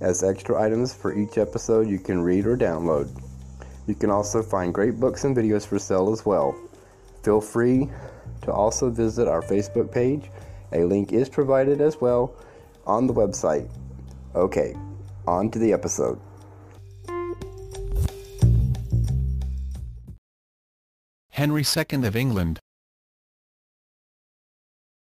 as extra items for each episode you can read or download. You can also find great books and videos for sale as well. Feel free to also visit our Facebook page. A link is provided as well on the website. Okay, on to the episode. Henry II of England.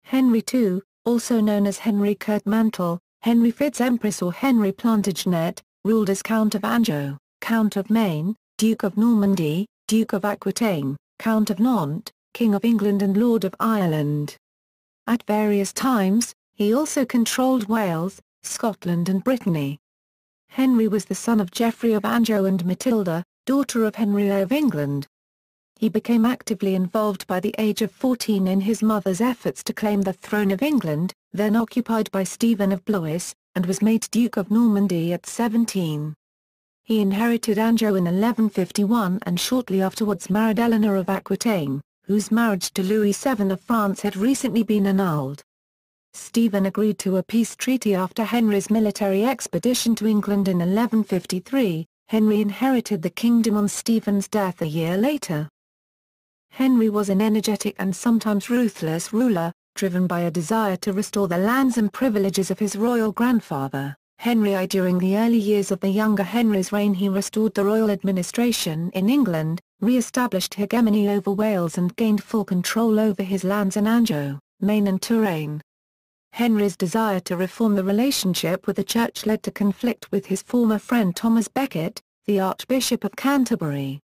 Henry II, also known as Henry Curtmantle, Henry Fitz-Empress or Henry Plantagenet, ruled as Count of Anjou, Count of Maine, Duke of Normandy, Duke of Aquitaine, Count of Nantes, King of England and Lord of Ireland. At various times, he also controlled Wales, Scotland and Brittany. Henry was the son of Geoffrey of Anjou and Matilda, daughter of Henry I of England. He became actively involved by the age of 14 in his mother's efforts to claim the throne of England, then occupied by Stephen of Blois, and was made Duke of Normandy at 17. He inherited Anjou in 1151 and shortly afterwards married Eleanor of Aquitaine, whose marriage to Louis VII of France had recently been annulled. Stephen agreed to a peace treaty after Henry's military expedition to England in 1153. Henry inherited the kingdom on Stephen's death a year later. Henry was an energetic and sometimes ruthless ruler, driven by a desire to restore the lands and privileges of his royal grandfather, Henry I. During the early years of the younger Henry's reign he restored the royal administration in England, re-established hegemony over Wales and gained full control over his lands in Anjou, Maine and Touraine. Henry's desire to reform the relationship with the church led to conflict with his former friend Thomas Becket, the Archbishop of Canterbury.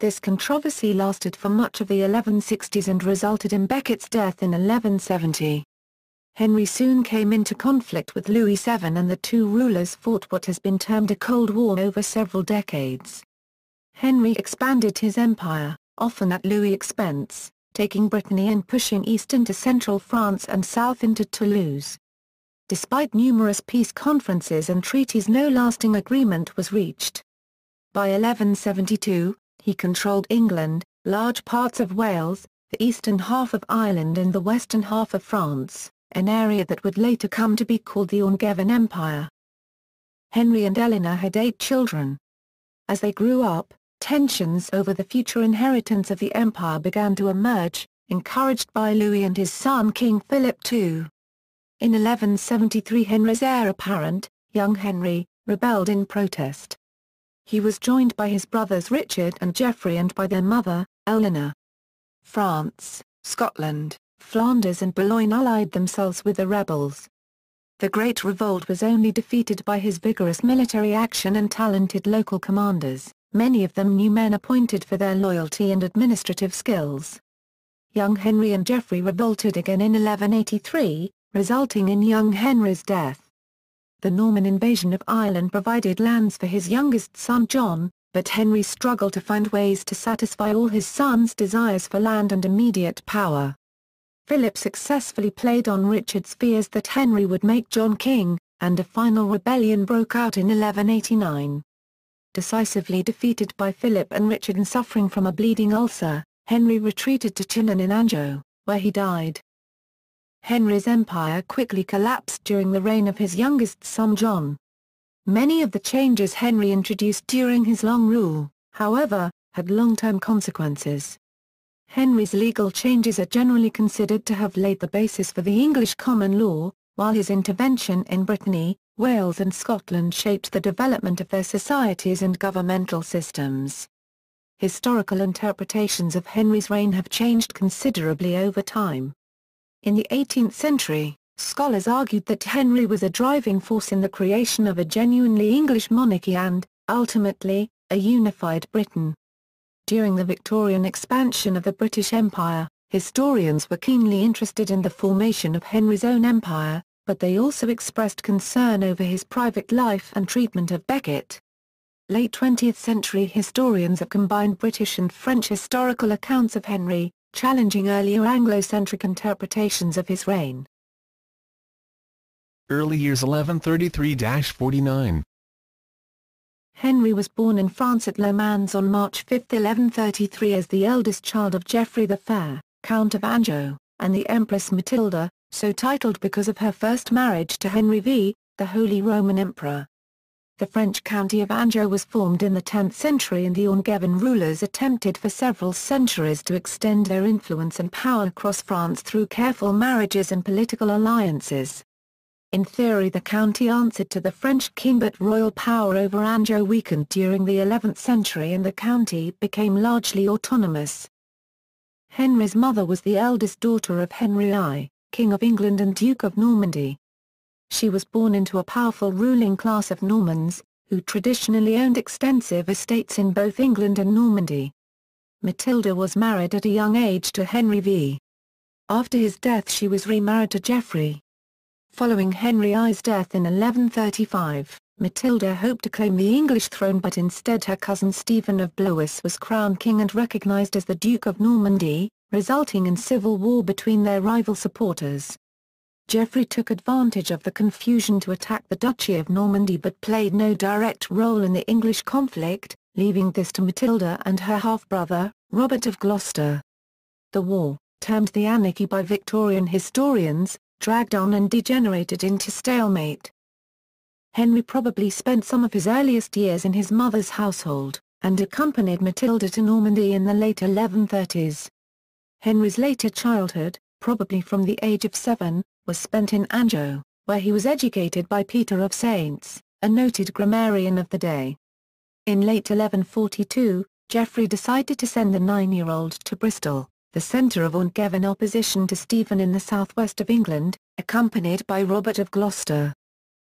This controversy lasted for much of the 1160s and resulted in Becket's death in 1170. Henry soon came into conflict with Louis VII and the two rulers fought what has been termed a Cold War over several decades. Henry expanded his empire, often at Louis' expense, taking Brittany and pushing east into central France and south into Toulouse. Despite numerous peace conferences and treaties no lasting agreement was reached. By 1172, he controlled England, large parts of Wales, the eastern half of Ireland and the western half of France, an area that would later come to be called the Angevin Empire. Henry and Eleanor had eight children. As they grew up, tensions over the future inheritance of the empire began to emerge, encouraged by Louis and his son King Philip II. In 1173 Henry's heir apparent, young Henry, rebelled in protest. He was joined by his brothers Richard and Geoffrey and by their mother, Eleanor. France, Scotland, Flanders and Boulogne allied themselves with the rebels. The Great Revolt was only defeated by his vigorous military action and talented local commanders, many of them new men appointed for their loyalty and administrative skills. Young Henry and Geoffrey revolted again in 1183, resulting in young Henry's death. The Norman invasion of Ireland provided lands for his youngest son John, but Henry struggled to find ways to satisfy all his son's desires for land and immediate power. Philip successfully played on Richard's fears that Henry would make John king, and a final rebellion broke out in 1189. Decisively defeated by Philip and Richard and suffering from a bleeding ulcer, Henry retreated to Chinon in Anjou, where he died. Henry's empire quickly collapsed during the reign of his youngest son John. Many of the changes Henry introduced during his long rule, however, had long-term consequences. Henry's legal changes are generally considered to have laid the basis for the English common law, while his intervention in Brittany, Wales and Scotland shaped the development of their societies and governmental systems. Historical interpretations of Henry's reign have changed considerably over time. In the 18th century, scholars argued that Henry was a driving force in the creation of a genuinely English monarchy and, ultimately, a unified Britain. During the Victorian expansion of the British Empire, historians were keenly interested in the formation of Henry's own empire, but they also expressed concern over his private life and treatment of Becket. Late 20th century historians have combined British and French historical accounts of Henry, challenging earlier Anglo-centric interpretations of his reign. Early years 1133-49 Henry was born in France at Le Mans on March 5, 1133 as the eldest child of Geoffrey the Fair, Count of Anjou, and the Empress Matilda, so titled because of her first marriage to Henry V, the Holy Roman Emperor. The French county of Anjou was formed in the 10th century and the Angevin rulers attempted for several centuries to extend their influence and power across France through careful marriages and political alliances. In theory the county answered to the French king but royal power over Anjou weakened during the 11th century and the county became largely autonomous. Henry's mother was the eldest daughter of Henry I, King of England and Duke of Normandy. She was born into a powerful ruling class of Normans, who traditionally owned extensive estates in both England and Normandy. Matilda was married at a young age to Henry V. After his death she was remarried to Geoffrey. Following Henry I's death in 1135, Matilda hoped to claim the English throne but instead her cousin Stephen of Blois was crowned king and recognised as the Duke of Normandy, resulting in civil war between their rival supporters. Geoffrey took advantage of the confusion to attack the Duchy of Normandy but played no direct role in the English conflict, leaving this to Matilda and her half-brother, Robert of Gloucester. The war, termed the Anarchy by Victorian historians, dragged on and degenerated into stalemate. Henry probably spent some of his earliest years in his mother's household, and accompanied Matilda to Normandy in the late 1130s. Henry's later childhood, probably from the age of seven, was spent in Anjou, where he was educated by Peter of Saintes, a noted grammarian of the day. In late 1142, Geoffrey decided to send the nine-year-old to Bristol, the centre of Angevin opposition to Stephen in the southwest of England, accompanied by Robert of Gloucester.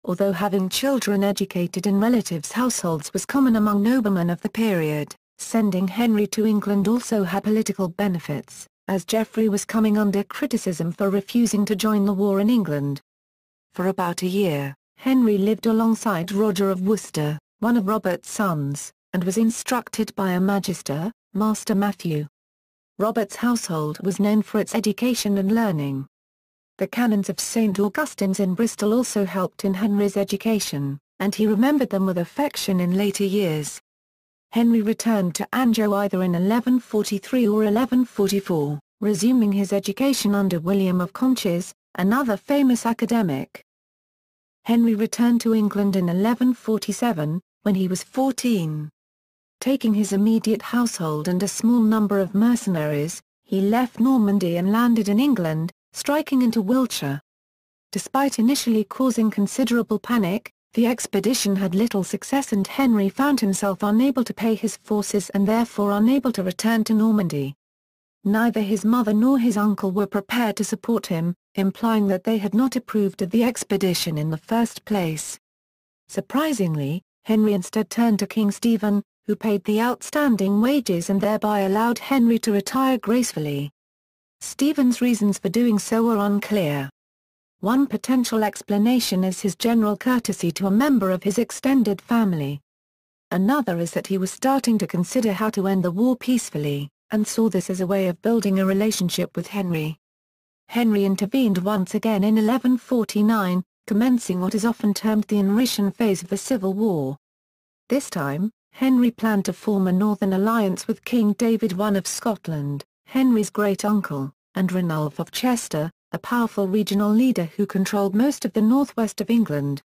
Although having children educated in relatives' households was common among noblemen of the period, sending Henry to England also had political benefits as Geoffrey was coming under criticism for refusing to join the war in England. For about a year, Henry lived alongside Roger of Worcester, one of Robert's sons, and was instructed by a magister, Master Matthew. Robert's household was known for its education and learning. The canons of St. Augustine's in Bristol also helped in Henry's education, and he remembered them with affection in later years. Henry returned to Anjou either in 1143 or 1144, resuming his education under William of Conches, another famous academic. Henry returned to England in 1147, when he was 14. Taking his immediate household and a small number of mercenaries, he left Normandy and landed in England, striking into Wiltshire. Despite initially causing considerable panic, the expedition had little success and Henry found himself unable to pay his forces and therefore unable to return to Normandy. Neither his mother nor his uncle were prepared to support him, implying that they had not approved of the expedition in the first place. Surprisingly, Henry instead turned to King Stephen, who paid the outstanding wages and thereby allowed Henry to retire gracefully. Stephen's reasons for doing so are unclear. One potential explanation is his general courtesy to a member of his extended family. Another is that he was starting to consider how to end the war peacefully, and saw this as a way of building a relationship with Henry. Henry intervened once again in 1149, commencing what is often termed the Henrician phase of the Civil War. This time, Henry planned to form a northern alliance with King David I of Scotland, Henry's great-uncle, and Ranulph of Chester, a powerful regional leader who controlled most of the northwest of England.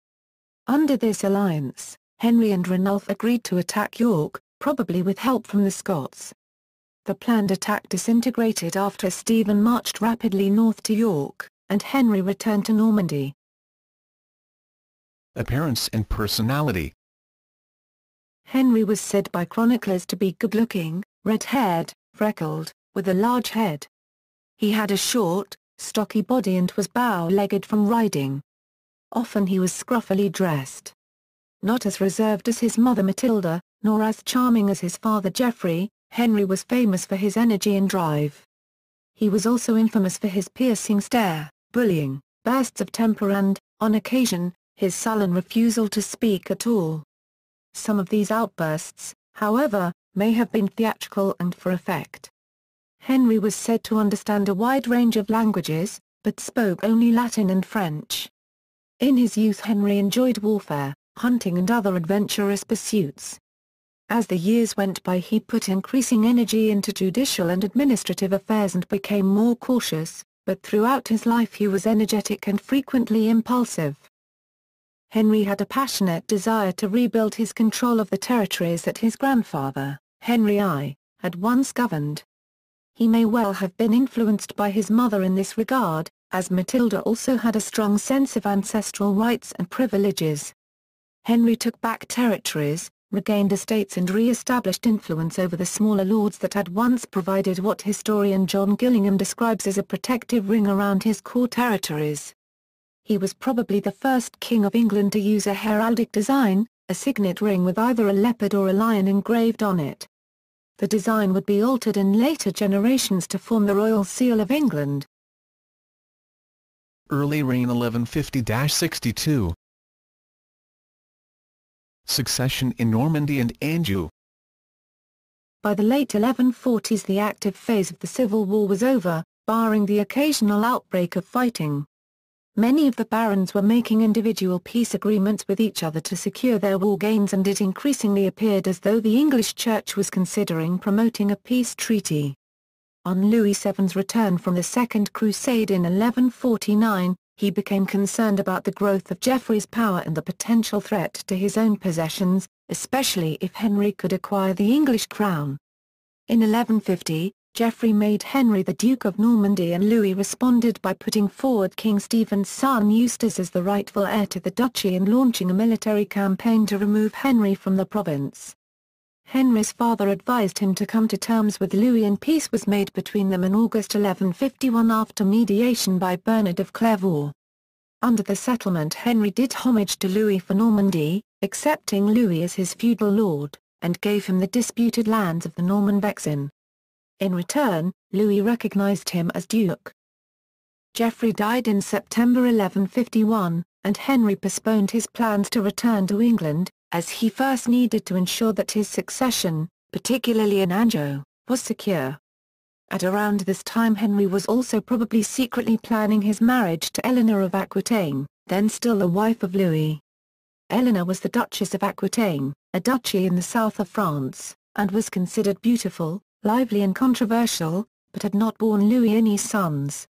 Under this alliance, Henry and Ranulph agreed to attack York, probably with help from the Scots. The planned attack disintegrated after Stephen marched rapidly north to York, and Henry returned to Normandy. appearance and personality. Henry was said by chroniclers to be good-looking, red-haired, freckled, with a large head. He had a short, stocky body and was bow-legged from riding. Often he was scruffily dressed. Not as reserved as his mother Matilda, nor as charming as his father Geoffrey, Henry was famous for his energy and drive. He was also infamous for his piercing stare, bullying, bursts of temper and, on occasion, his sullen refusal to speak at all. Some of these outbursts, however, may have been theatrical and for effect. Henry was said to understand a wide range of languages, but spoke only Latin and French. In his youth Henry enjoyed warfare, hunting and other adventurous pursuits. As the years went by he put increasing energy into judicial and administrative affairs and became more cautious, but throughout his life he was energetic and frequently impulsive. Henry had a passionate desire to rebuild his control of the territories that his grandfather, Henry I, had once governed. He may well have been influenced by his mother in this regard, as Matilda also had a strong sense of ancestral rights and privileges. Henry took back territories, regained estates and re-established influence over the smaller lords that had once provided what historian John Gillingham describes as a protective ring around his core territories. He was probably the first king of England to use a heraldic design, a signet ring with either a leopard or a lion engraved on it. The design would be altered in later generations to form the Royal Seal of England. Early reign 1150-62 Succession in Normandy and Anjou By the late 1140s the active phase of the Civil War was over, barring the occasional outbreak of fighting. Many of the barons were making individual peace agreements with each other to secure their war gains and it increasingly appeared as though the English Church was considering promoting a peace treaty. On Louis VII's return from the Second Crusade in 1149, he became concerned about the growth of Geoffrey's power and the potential threat to his own possessions, especially if Henry could acquire the English crown. In 1150, Geoffrey made Henry the Duke of Normandy and Louis responded by putting forward King Stephen's son Eustace as the rightful heir to the duchy and launching a military campaign to remove Henry from the province. Henry's father advised him to come to terms with Louis and peace was made between them in August 1151 after mediation by Bernard of Clairvaux. Under the settlement Henry did homage to Louis for Normandy, accepting Louis as his feudal lord, and gave him the disputed lands of the Norman Vexin. In return, Louis recognized him as duke. Geoffrey died in September 1151, and Henry postponed his plans to return to England, as he first needed to ensure that his succession, particularly in Anjou, was secure. At around this time Henry was also probably secretly planning his marriage to Eleanor of Aquitaine, then still the wife of Louis. Eleanor was the Duchess of Aquitaine, a duchy in the south of France, and was considered beautiful, lively and controversial, but had not borne Louis any sons.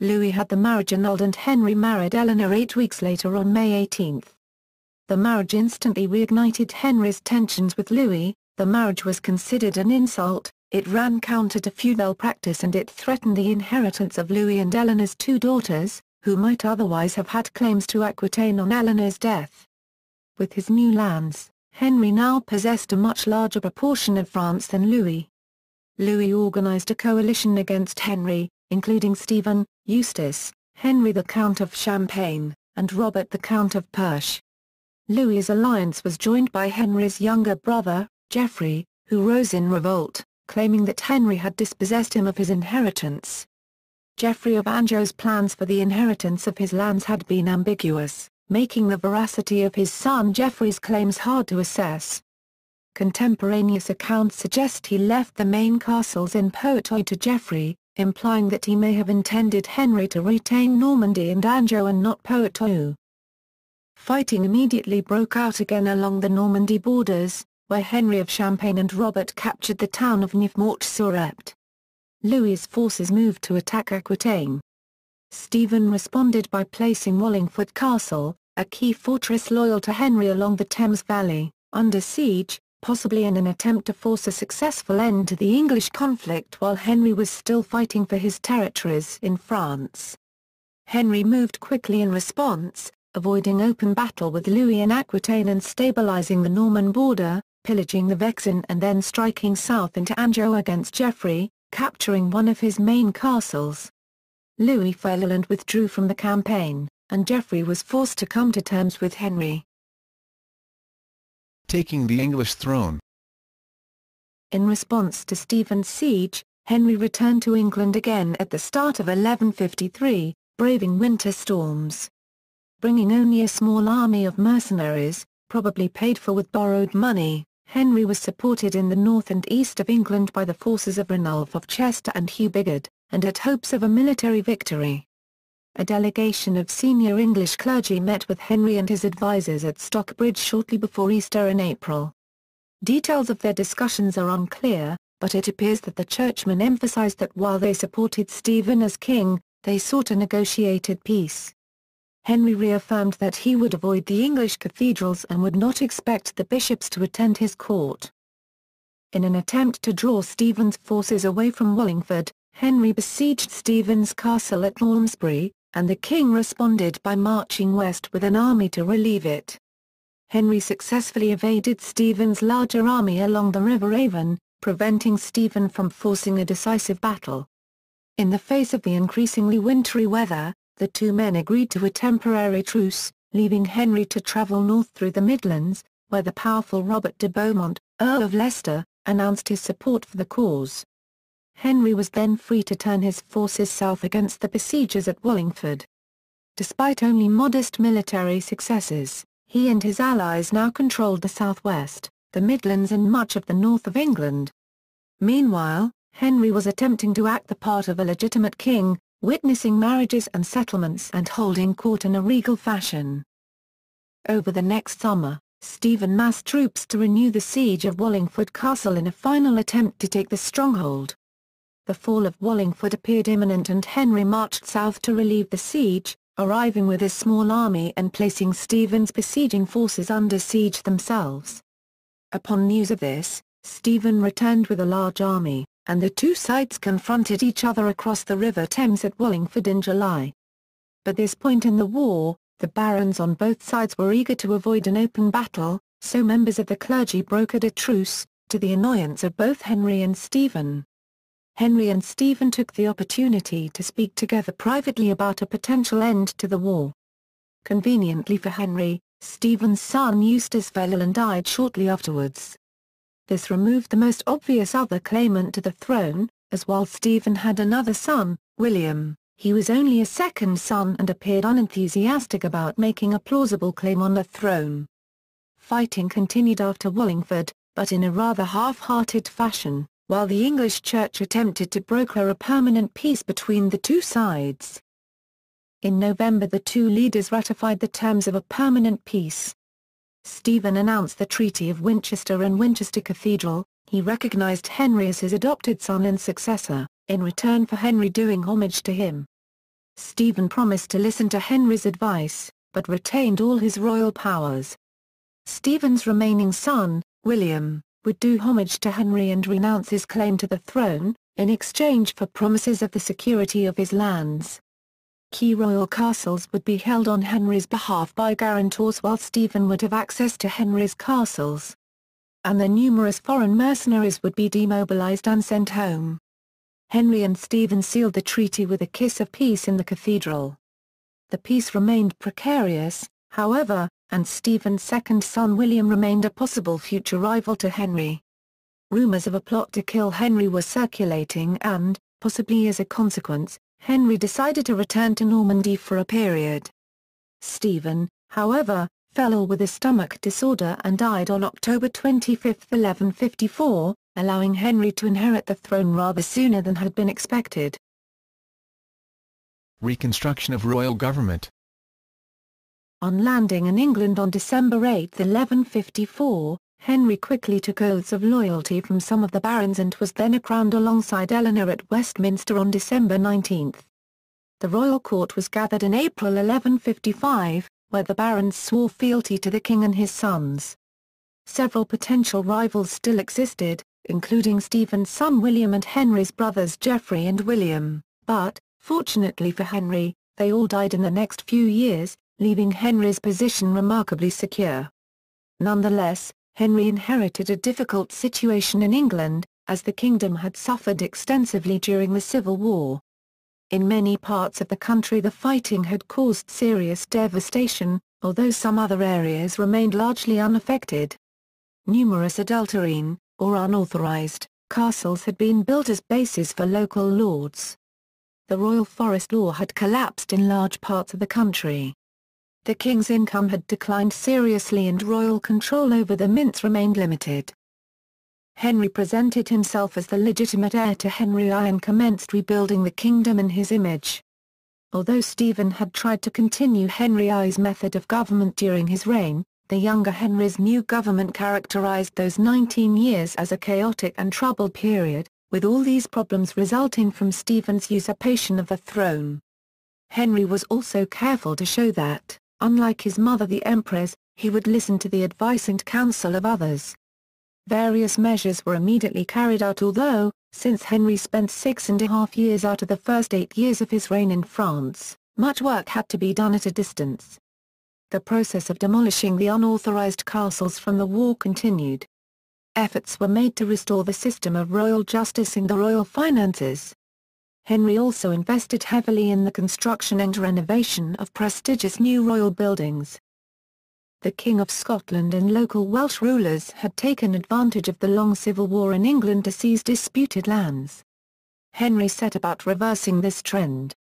Louis had the marriage annulled and Henry married Eleanor eight weeks later on May 18. The marriage instantly reignited Henry's tensions with Louis, the marriage was considered an insult, it ran counter to feudal practice and it threatened the inheritance of Louis and Eleanor's two daughters, who might otherwise have had claims to Aquitaine on Eleanor's death. With his new lands, Henry now possessed a much larger proportion of France than Louis. Louis organized a coalition against Henry, including Stephen, Eustace, Henry the Count of Champagne, and Robert the Count of Perche. Louis's alliance was joined by Henry's younger brother, Geoffrey, who rose in revolt, claiming that Henry had dispossessed him of his inheritance. Geoffrey of Anjou's plans for the inheritance of his lands had been ambiguous, making the veracity of his son Geoffrey's claims hard to assess. Contemporaneous accounts suggest he left the main castles in Poitou to Geoffrey, implying that he may have intended Henry to retain Normandy and Anjou and not Poitou. Fighting immediately broke out again along the Normandy borders, where Henry of Champagne and Robert captured the town of Neufmarché-sur-Epte. Louis's forces moved to attack Aquitaine. Stephen responded by placing Wallingford Castle, a key fortress loyal to Henry along the Thames Valley, under siege, possibly in an attempt to force a successful end to the English conflict while Henry was still fighting for his territories in France. Henry moved quickly in response, avoiding open battle with Louis in Aquitaine and stabilizing the Norman border, pillaging the Vexin and then striking south into Anjou against Geoffrey, capturing one of his main castles. Louis fell and withdrew from the campaign, and Geoffrey was forced to come to terms with Henry. Taking the English throne In response to Stephen's siege, Henry returned to England again at the start of 1153, braving winter storms. Bringing only a small army of mercenaries, probably paid for with borrowed money, Henry was supported in the north and east of England by the forces of Ranulph of Chester and Hugh Bigod, and had hopes of a military victory. A delegation of senior English clergy met with Henry and his advisers at Stockbridge shortly before Easter in April. Details of their discussions are unclear, but it appears that the churchmen emphasized that while they supported Stephen as king, they sought a negotiated peace. Henry reaffirmed that he would avoid the English cathedrals and would not expect the bishops to attend his court. In an attempt to draw Stephen's forces away from Wallingford, Henry besieged Stephen's castle at Malmesbury, and the king responded by marching west with an army to relieve it. Henry successfully evaded Stephen's larger army along the River Avon, preventing Stephen from forcing a decisive battle. In the face of the increasingly wintry weather, the two men agreed to a temporary truce, leaving Henry to travel north through the Midlands, where the powerful Robert de Beaumont, Earl of Leicester, announced his support for the cause. Henry was then free to turn his forces south against the besiegers at Wallingford. Despite only modest military successes, he and his allies now controlled the southwest, the Midlands and much of the north of England. Meanwhile, Henry was attempting to act the part of a legitimate king, witnessing marriages and settlements and holding court in a regal fashion. Over the next summer, Stephen massed troops to renew the siege of Wallingford Castle in a final attempt to take the stronghold. The fall of Wallingford appeared imminent and Henry marched south to relieve the siege, arriving with his small army and placing Stephen's besieging forces under siege themselves. Upon news of this, Stephen returned with a large army, and the two sides confronted each other across the River Thames at Wallingford in July. By this point in the war, the barons on both sides were eager to avoid an open battle, so members of the clergy brokered a truce, to the annoyance of both Henry and Stephen. Henry and Stephen took the opportunity to speak together privately about a potential end to the war. Conveniently for Henry, Stephen's son Eustace fell ill and died shortly afterwards. This removed the most obvious other claimant to the throne, as while Stephen had another son, William, he was only a second son and appeared unenthusiastic about making a plausible claim on the throne. Fighting continued after Wallingford, but in a rather half-hearted fashion, while the English Church attempted to broker a permanent peace between the two sides. In November the two leaders ratified the terms of a permanent peace. Stephen announced the Treaty of Winchester and Winchester Cathedral, he recognized Henry as his adopted son and successor, in return for Henry doing homage to him. Stephen promised to listen to Henry's advice, but retained all his royal powers. Stephen's remaining son, William, would do homage to Henry and renounce his claim to the throne, in exchange for promises of the security of his lands. Key royal castles would be held on Henry's behalf by guarantors while Stephen would have access to Henry's castles. And the numerous foreign mercenaries would be demobilized and sent home. Henry and Stephen sealed the treaty with a kiss of peace in the cathedral. The peace remained precarious, however, and Stephen's second son William remained a possible future rival to Henry. Rumors of a plot to kill Henry were circulating and, possibly as a consequence, Henry decided to return to Normandy for a period. Stephen, however, fell ill with a stomach disorder and died on October 25, 1154, allowing Henry to inherit the throne rather sooner than had been expected. Reconstruction of royal government On landing in England on December 8, 1154, Henry quickly took oaths of loyalty from some of the barons and was then crowned alongside Eleanor at Westminster on December 19. The royal court was gathered in April 1155, where the barons swore fealty to the king and his sons. Several potential rivals still existed, including Stephen's son William and Henry's brothers Geoffrey and William, but, fortunately for Henry, they all died in the next few years, leaving Henry's position remarkably secure. Nonetheless, Henry inherited a difficult situation in England, as the kingdom had suffered extensively during the Civil War. In many parts of the country the fighting had caused serious devastation, although some other areas remained largely unaffected. Numerous adulterine, or unauthorized, castles had been built as bases for local lords. The royal forest law had collapsed in large parts of the country. The king's income had declined seriously and royal control over the mints remained limited. Henry presented himself as the legitimate heir to Henry I and commenced rebuilding the kingdom in his image. Although Stephen had tried to continue Henry I's method of government during his reign, the younger Henry's new government characterized those 19 years as a chaotic and troubled period, with all these problems resulting from Stephen's usurpation of the throne. Henry was also careful to show that, Unlike his mother the Empress, he would listen to the advice and counsel of others. Various measures were immediately carried out although, since Henry spent six and a half years out of the first eight years of his reign in France, much work had to be done at a distance. The process of demolishing the unauthorized castles from the war continued. Efforts were made to restore the system of royal justice and the royal finances. Henry also invested heavily in the construction and renovation of prestigious new royal buildings. The King of Scotland and local Welsh rulers had taken advantage of the long civil war in England to seize disputed lands. Henry set about reversing this trend.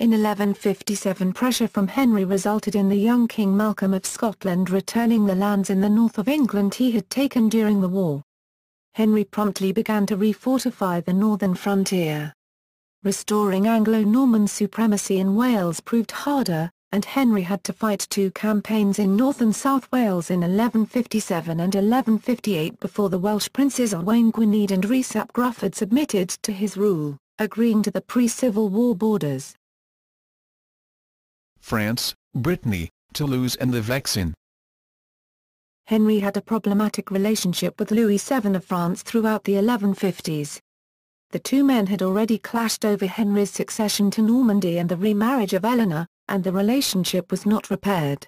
In 1157 pressure from Henry resulted in the young King Malcolm of Scotland returning the lands in the north of England he had taken during the war. Henry promptly began to refortify the northern frontier. Restoring Anglo-Norman supremacy in Wales proved harder, and Henry had to fight two campaigns in North and South Wales in 1157 and 1158 before the Welsh princes Owain Gwynedd and Rhys ap Gruffydd submitted to his rule, agreeing to the pre-Civil War borders. France, Brittany, Toulouse and the Vexin. Henry had a problematic relationship with Louis VII of France throughout the 1150s, the two men had already clashed over Henry's succession to Normandy and the remarriage of Eleanor, and the relationship was not repaired.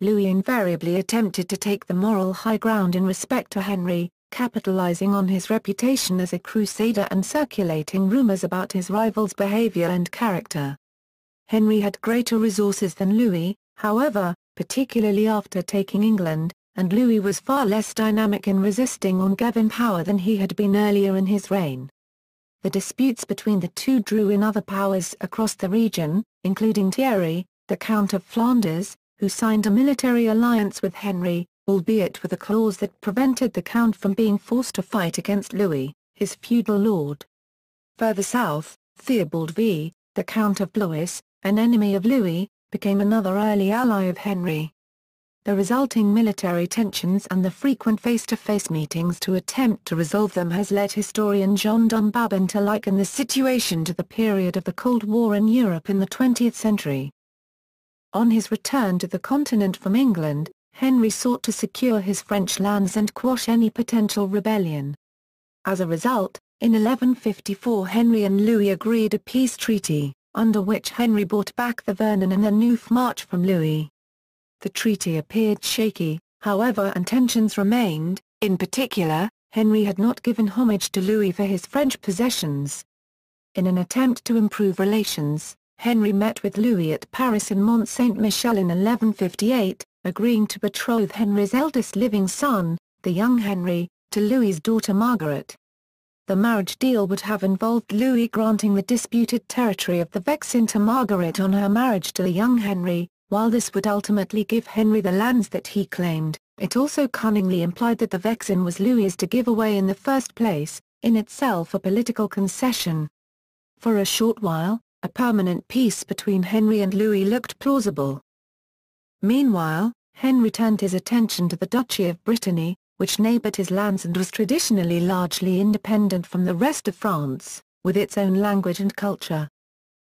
Louis invariably attempted to take the moral high ground in respect to Henry, capitalizing on his reputation as a crusader and circulating rumors about his rival's behavior and character. Henry had greater resources than Louis, however, particularly after taking England, and Louis was far less dynamic in resisting Angevin power than he had been earlier in his reign. The disputes between the two drew in other powers across the region, including Thierry, the Count of Flanders, who signed a military alliance with Henry, albeit with a clause that prevented the Count from being forced to fight against Louis, his feudal lord. Further south, Theobald V, the Count of Blois, an enemy of Louis, became another early ally of Henry. The resulting military tensions and the frequent face-to-face meetings to attempt to resolve them has led historian John Dunbabin to liken the situation to the period of the Cold War in Europe in the 20th century. On his return to the continent from England, Henry sought to secure his French lands and quash any potential rebellion. As a result, in 1154 Henry and Louis agreed a peace treaty, under which Henry bought back the Vernon and the Neuf March from Louis. The treaty appeared shaky, however and tensions remained, in particular, Henry had not given homage to Louis for his French possessions. In an attempt to improve relations, Henry met with Louis at Paris and Mont Saint-Michel in 1158, agreeing to betroth Henry's eldest living son, the young Henry, to Louis's daughter Margaret. The marriage deal would have involved Louis granting the disputed territory of the Vexin to Margaret on her marriage to the young Henry, while this would ultimately give Henry the lands that he claimed, it also cunningly implied that the Vexin was Louis's to give away in the first place, in itself a political concession. For a short while, a permanent peace between Henry and Louis looked plausible. Meanwhile, Henry turned his attention to the Duchy of Brittany, which neighboured his lands and was traditionally largely independent from the rest of France, with its own language and culture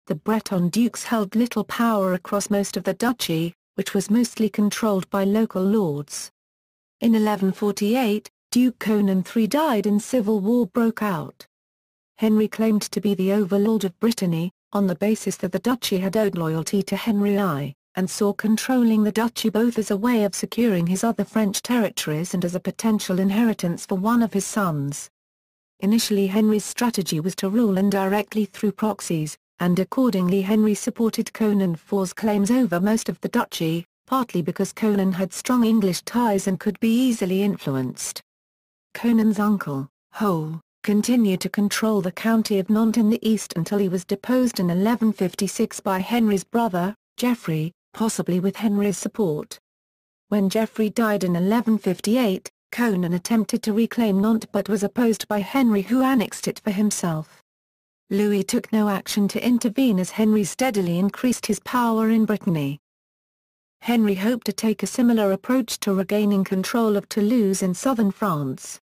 the Breton dukes held little power across most of the duchy, which was mostly controlled by local lords. In 1148, Duke Conan III died and civil war broke out. Henry claimed to be the overlord of Brittany, on the basis that the duchy had owed loyalty to Henry I, and saw controlling the duchy both as a way of securing his other French territories and as a potential inheritance for one of his sons. Initially Henry's strategy was to rule indirectly through proxies, and accordingly Henry supported Conan IV's claims over most of the duchy, partly because Conan had strong English ties and could be easily influenced. Conan's uncle, Hoël, continued to control the county of Nantes in the east until he was deposed in 1156 by Henry's brother, Geoffrey, possibly with Henry's support. When Geoffrey died in 1158, Conan attempted to reclaim Nantes but was opposed by Henry who annexed it for himself. Louis took no action to intervene as Henry steadily increased his power in Brittany. Henry hoped to take a similar approach to regaining control of Toulouse in southern France.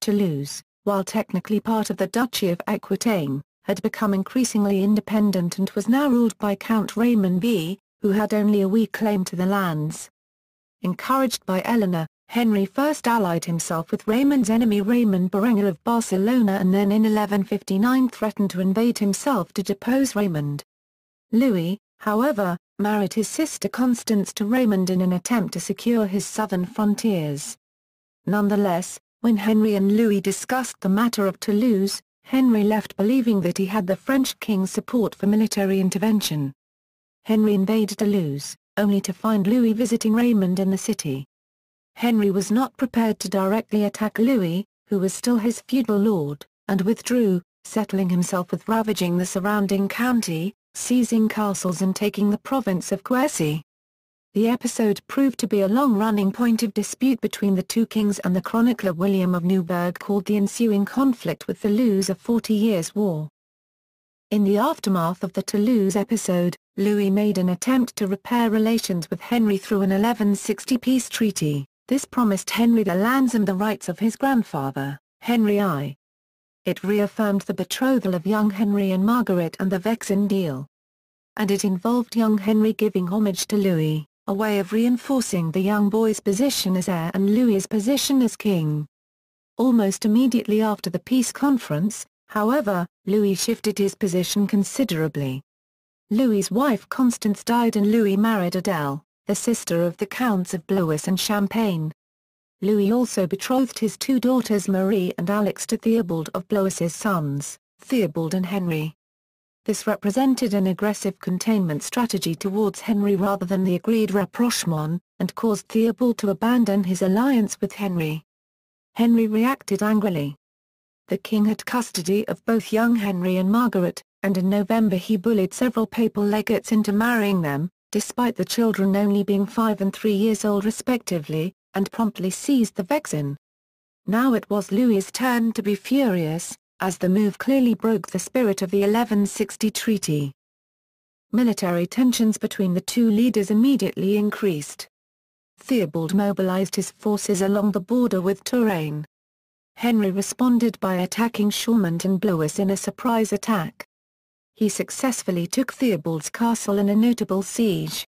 Toulouse, while technically part of the Duchy of Aquitaine, had become increasingly independent and was now ruled by Count Raymond V, who had only a weak claim to the lands. Encouraged by Eleanor, Henry first allied himself with Raymond's enemy Raymond Berenguer of Barcelona and then in 1159 threatened to invade himself to depose Raymond. Louis, however, married his sister Constance to Raymond in an attempt to secure his southern frontiers. Nonetheless, when Henry and Louis discussed the matter of Toulouse, Henry left believing that he had the French king's support for military intervention. Henry invaded Toulouse, only to find Louis visiting Raymond in the city. Henry was not prepared to directly attack Louis, who was still his feudal lord, and withdrew, settling himself with ravaging the surrounding county, seizing castles and taking the province of Quercy. The episode proved to be a long-running point of dispute between the two kings and the chronicler William of Newburgh called the ensuing conflict with the Toulouse a Forty Years' War. In the aftermath of the Toulouse episode, Louis made an attempt to repair relations with Henry through an 1160 peace treaty. This promised Henry the lands and the rights of his grandfather, Henry I. It reaffirmed the betrothal of young Henry and Margaret and the Vexin deal. And it involved young Henry giving homage to Louis, a way of reinforcing the young boy's position as heir and Louis's position as king. Almost immediately after the peace conference, however, Louis shifted his position considerably. Louis's wife Constance died and Louis married Adele, the sister of the Counts of Blois and Champagne. Louis also betrothed his two daughters Marie and Alix to Theobald of Blois's sons, Theobald and Henry. This represented an aggressive containment strategy towards Henry rather than the agreed rapprochement, and caused Theobald to abandon his alliance with Henry. Henry reacted angrily. The king had custody of both young Henry and Margaret, and in November he bullied several papal legates into marrying them, despite the children only being five and three years old respectively, and promptly seized the Vexin. Now it was Louis's turn to be furious, as the move clearly broke the spirit of the 1160 treaty. Military tensions between the two leaders immediately increased. Theobald mobilized his forces along the border with Touraine. Henry responded by attacking Chaumont and Blois in a surprise attack he successfully took Theobald's castle in a notable siege.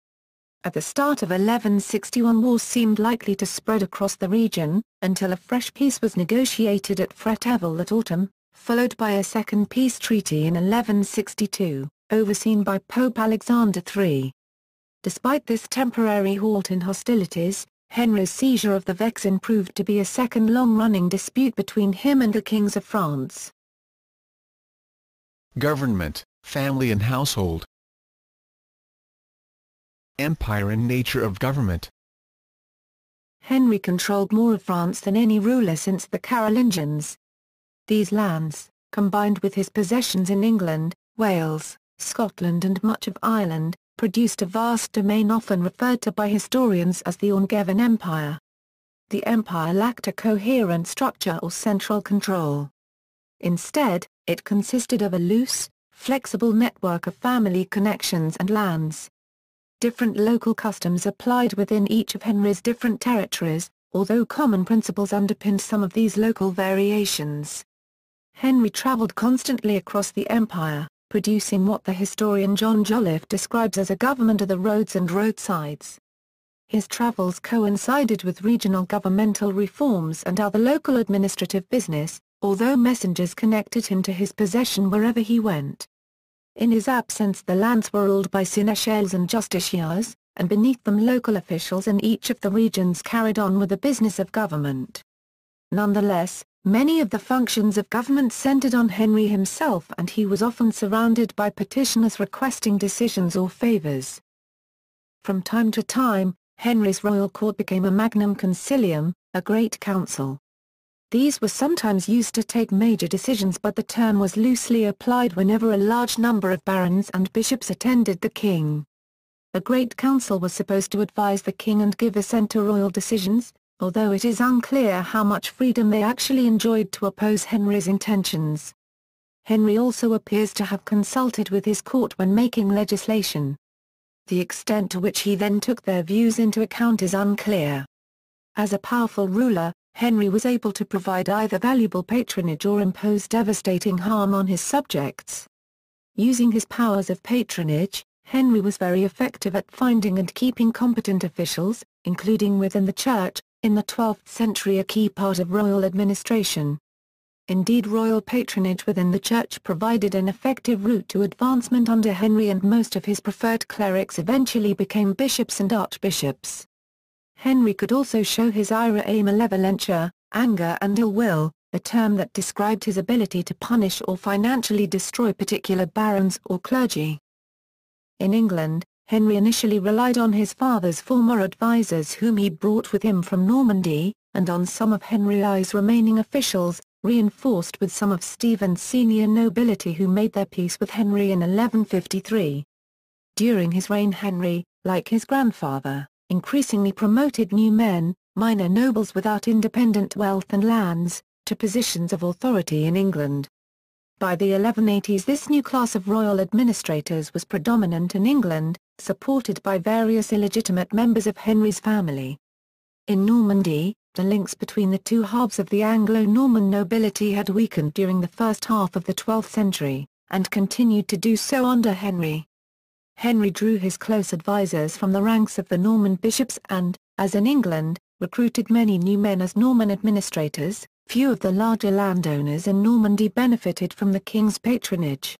At the start of 1161 war seemed likely to spread across the region, until a fresh peace was negotiated at Fréteval that autumn, followed by a second peace treaty in 1162, overseen by Pope Alexander III. Despite this temporary halt in hostilities, Henry's seizure of the Vexin proved to be a second long-running dispute between him and the kings of France. Government family and household. Empire and nature of government Henry controlled more of France than any ruler since the Carolingians. These lands, combined with his possessions in England, Wales, Scotland and much of Ireland, produced a vast domain often referred to by historians as the Angevin Empire. The empire lacked a coherent structure or central control. Instead, it consisted of a loose, flexible network of family connections and lands. Different local customs applied within each of Henry's different territories, although common principles underpinned some of these local variations. Henry travelled constantly across the empire, producing what the historian John Jolliffe describes as a government of the roads and roadsides. His travels coincided with regional governmental reforms and other local administrative business, although messengers connected him to his possession wherever he went. In his absence the lands were ruled by seneschals and justiciars, and beneath them local officials in each of the regions carried on with the business of government. Nonetheless, many of the functions of government centered on Henry himself and he was often surrounded by petitioners requesting decisions or favors. From time to time, Henry's royal court became a magnum concilium, a great council. These were sometimes used to take major decisions but the term was loosely applied whenever a large number of barons and bishops attended the king. A great council was supposed to advise the king and give assent to royal decisions, although it is unclear how much freedom they actually enjoyed to oppose Henry's intentions. Henry also appears to have consulted with his court when making legislation. The extent to which he then took their views into account is unclear. As a powerful ruler, Henry was able to provide either valuable patronage or impose devastating harm on his subjects. Using his powers of patronage, Henry was very effective at finding and keeping competent officials, including within the church, in the 12th century a key part of royal administration. Indeed royal patronage within the church provided an effective route to advancement under Henry and most of his preferred clerics eventually became bishops and archbishops. Henry could also show his ira e malevolentia, anger and ill will, a term that described his ability to punish or financially destroy particular barons or clergy. In England, Henry initially relied on his father's former advisers whom he brought with him from Normandy, and on some of Henry I's remaining officials, reinforced with some of Stephen's senior nobility who made their peace with Henry in 1153. During his reign Henry, like his grandfather, increasingly promoted new men, minor nobles without independent wealth and lands, to positions of authority in England. By the 1180s this new class of royal administrators was predominant in England, supported by various illegitimate members of Henry's family. In Normandy, the links between the two halves of the Anglo-Norman nobility had weakened during the first half of the 12th century, and continued to do so under Henry. Henry drew his close advisers from the ranks of the Norman bishops and, as in England, recruited many new men as Norman administrators, few of the larger landowners in Normandy benefited from the king's patronage.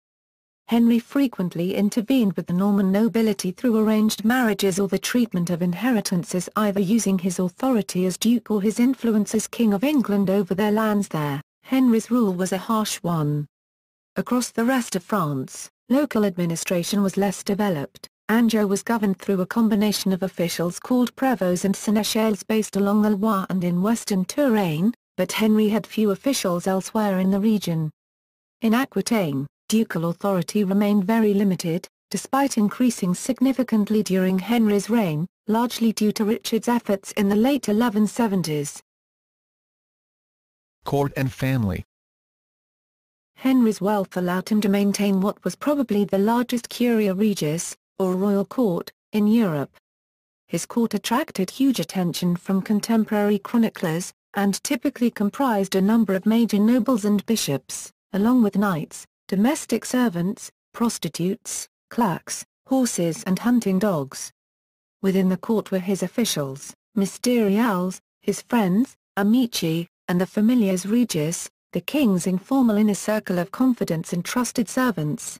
Henry frequently intervened with the Norman nobility through arranged marriages or the treatment of inheritances either using his authority as duke or his influence as king of England over their lands there. Henry's rule was a harsh one. Across the rest of France, Local administration was less developed. Anjou was governed through a combination of officials called prévôts and seneschals based along the Loire and in western Touraine, but Henry had few officials elsewhere in the region. In Aquitaine, ducal authority remained very limited, despite increasing significantly during Henry's reign, largely due to Richard's efforts in the late 1170s. Court and family Henry's wealth allowed him to maintain what was probably the largest curia regis, or royal court, in Europe. His court attracted huge attention from contemporary chroniclers, and typically comprised a number of major nobles and bishops, along with knights, domestic servants, prostitutes, clerks, horses and hunting dogs. Within the court were his officials, ministeriales, his friends, amici, and the familiares regis, the king's informal inner circle of confidence and trusted servants.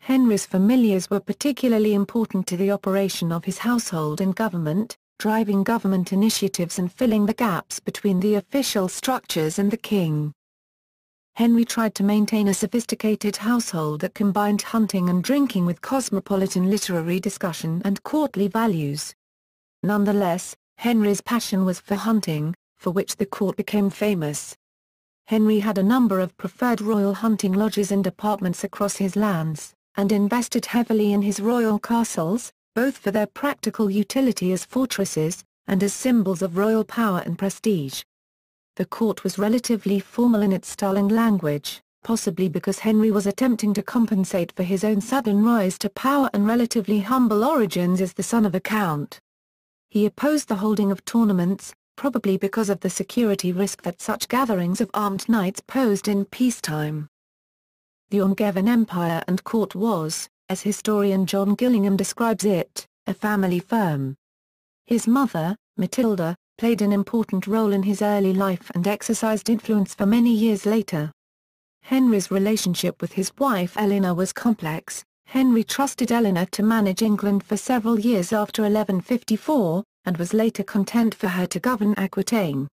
Henry's familiars were particularly important to the operation of his household and government, driving government initiatives and filling the gaps between the official structures and the king. Henry tried to maintain a sophisticated household that combined hunting and drinking with cosmopolitan literary discussion and courtly values. Nonetheless, Henry's passion was for hunting, for which the court became famous. Henry had a number of preferred royal hunting lodges and apartments across his lands, and invested heavily in his royal castles, both for their practical utility as fortresses, and as symbols of royal power and prestige. The court was relatively formal in its style and language, possibly because Henry was attempting to compensate for his own sudden rise to power and relatively humble origins as the son of a count. He opposed the holding of tournaments, probably because of the security risk that such gatherings of armed knights posed in peacetime. The Angevin Empire and court was, as historian John Gillingham describes it, a family firm. His mother, Matilda, played an important role in his early life and exercised influence for many years later. Henry's relationship with his wife Eleanor was complex, Henry trusted Eleanor to manage England for several years after 1154, and was later content for her to govern Aquitaine.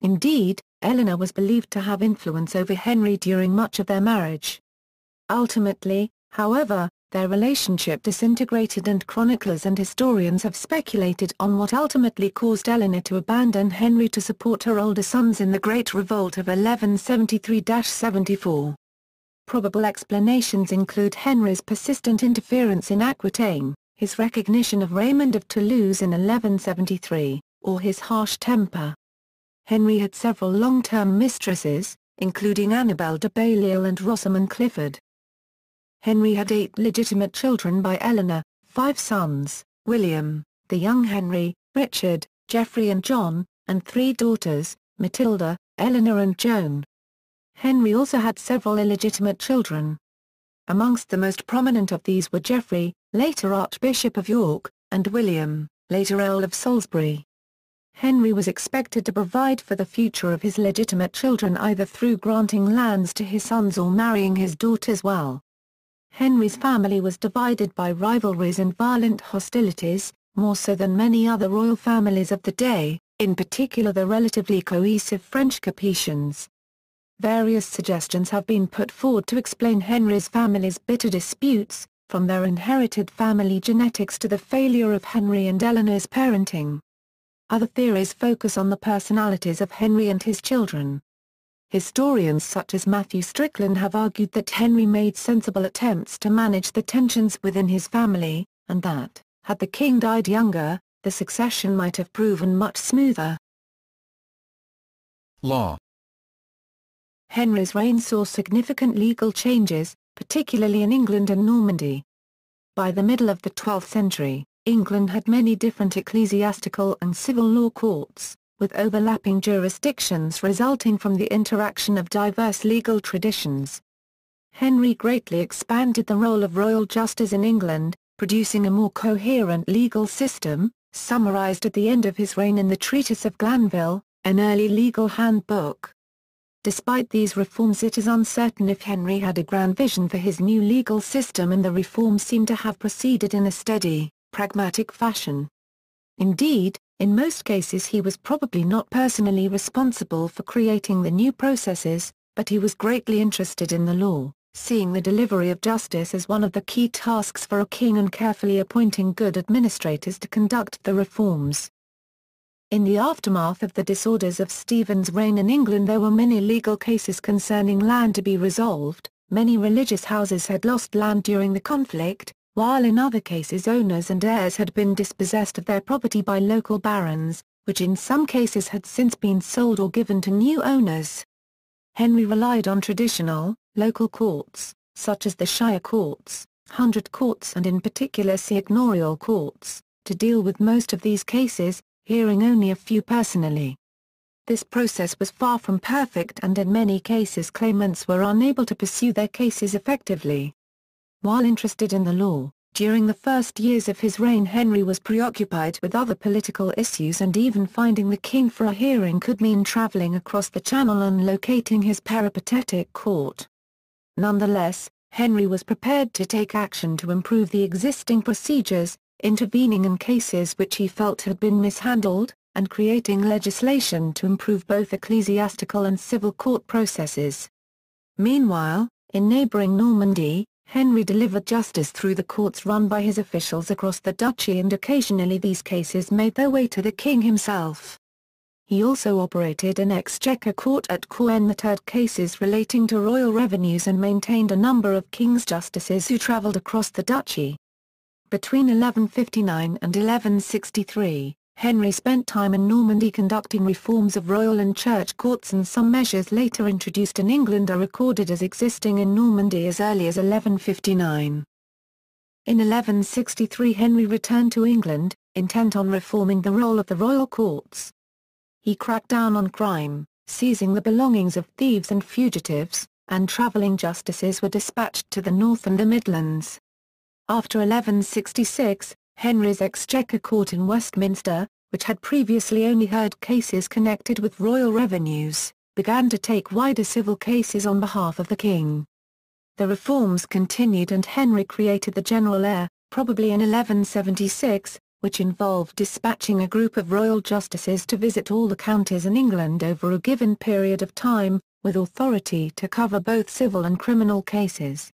Indeed, Eleanor was believed to have influence over Henry during much of their marriage. Ultimately, however, their relationship disintegrated and chroniclers and historians have speculated on what ultimately caused Eleanor to abandon Henry to support her older sons in the Great Revolt of 1173-74. Probable explanations include Henry's persistent interference in Aquitaine, his recognition of Raymond of Toulouse in 1173, or his harsh temper. Henry had several long-term mistresses, including Annabel de Balliol and Rosamond Clifford. Henry had eight legitimate children by Eleanor, five sons, William, the young Henry, Richard, Geoffrey and John, and three daughters, Matilda, Eleanor and Joan. Henry also had several illegitimate children. Amongst the most prominent of these were Geoffrey, later Archbishop of York, and William, later Earl of Salisbury. Henry was expected to provide for the future of his legitimate children either through granting lands to his sons or marrying his daughters well. Henry's family was divided by rivalries and violent hostilities, more so than many other royal families of the day, in particular the relatively cohesive French Capetians. Various suggestions have been put forward to explain Henry's family's bitter disputes, from their inherited family genetics to the failure of Henry and Eleanor's parenting. Other theories focus on the personalities of Henry and his children. Historians such as Matthew Strickland have argued that Henry made sensible attempts to manage the tensions within his family, and that, had the king died younger, the succession might have proven much smoother. Law Henry's reign saw significant legal changes, particularly in England and Normandy. By the middle of the 12th century, England had many different ecclesiastical and civil law courts, with overlapping jurisdictions resulting from the interaction of diverse legal traditions. Henry greatly expanded the role of royal justice in England, producing a more coherent legal system, summarized at the end of his reign in the Treatise of Glanville, an early legal handbook. Despite these reforms it is uncertain if Henry had a grand vision for his new legal system and the reforms seem to have proceeded in a steady, pragmatic fashion. Indeed, in most cases he was probably not personally responsible for creating the new processes, but he was greatly interested in the law, seeing the delivery of justice as one of the key tasks for a king and carefully appointing good administrators to conduct the reforms. In the aftermath of the disorders of Stephen's reign in England there were many legal cases concerning land to be resolved, many religious houses had lost land during the conflict, while in other cases owners and heirs had been dispossessed of their property by local barons, which in some cases had since been sold or given to new owners. Henry relied on traditional, local courts, such as the shire courts, hundred courts and in particular seignorial courts, to deal with most of these cases, hearing only a few personally. This process was far from perfect and in many cases claimants were unable to pursue their cases effectively. While interested in the law, during the first years of his reign Henry was preoccupied with other political issues and even finding the king for a hearing could mean travelling across the channel and locating his peripatetic court. Nonetheless, Henry was prepared to take action to improve the existing procedures, intervening in cases which he felt had been mishandled, and creating legislation to improve both ecclesiastical and civil court processes. Meanwhile, in neighbouring Normandy, Henry delivered justice through the courts run by his officials across the duchy and occasionally these cases made their way to the king himself. He also operated an exchequer court at Caen that heard cases relating to royal revenues and maintained a number of king's justices who travelled across the duchy. Between 1159 and 1163, Henry spent time in Normandy conducting reforms of royal and church courts and some measures later introduced in England are recorded as existing in Normandy as early as 1159. In 1163 Henry returned to England, intent on reforming the role of the royal courts. He cracked down on crime, seizing the belongings of thieves and fugitives, and travelling justices were dispatched to the north and the Midlands. After 1166, Henry's Exchequer Court in Westminster, which had previously only heard cases connected with royal revenues, began to take wider civil cases on behalf of the king. the reforms continued and Henry created the General Eyre, probably in 1176, which involved dispatching a group of royal justices to visit all the counties in England over a given period of time, with authority to cover both civil and criminal cases.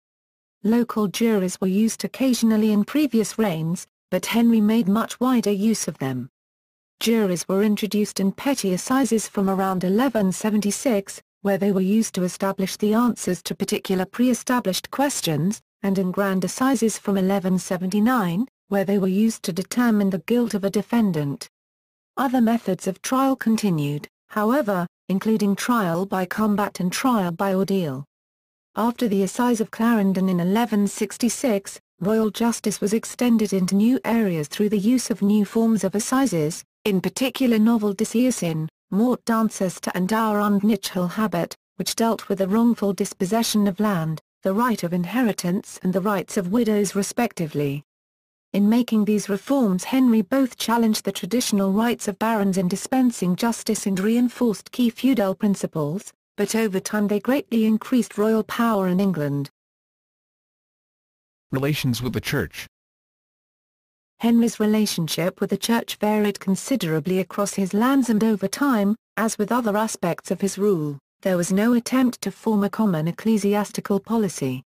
Local juries were used occasionally in previous reigns, but Henry made much wider use of them. Juries were introduced in petty assizes from around 1176, where they were used to establish the answers to particular pre-established questions, and in grand assizes from 1179, where they were used to determine the guilt of a defendant. Other methods of trial continued, however, including trial by combat and trial by ordeal. After the Assize of Clarendon in 1166, royal justice was extended into new areas through the use of new forms of assizes, in particular novel disseisin, mort d'ancestor and dower und habit, which dealt with the wrongful dispossession of land, the right of inheritance and the rights of widows respectively. In making these reforms Henry both challenged the traditional rights of barons in dispensing justice and reinforced key feudal principles, but over time they greatly increased royal power in England. Relations with the Church Henry's relationship with the Church varied considerably across his lands and over time, as with other aspects of his rule, there was no attempt to form a common ecclesiastical policy.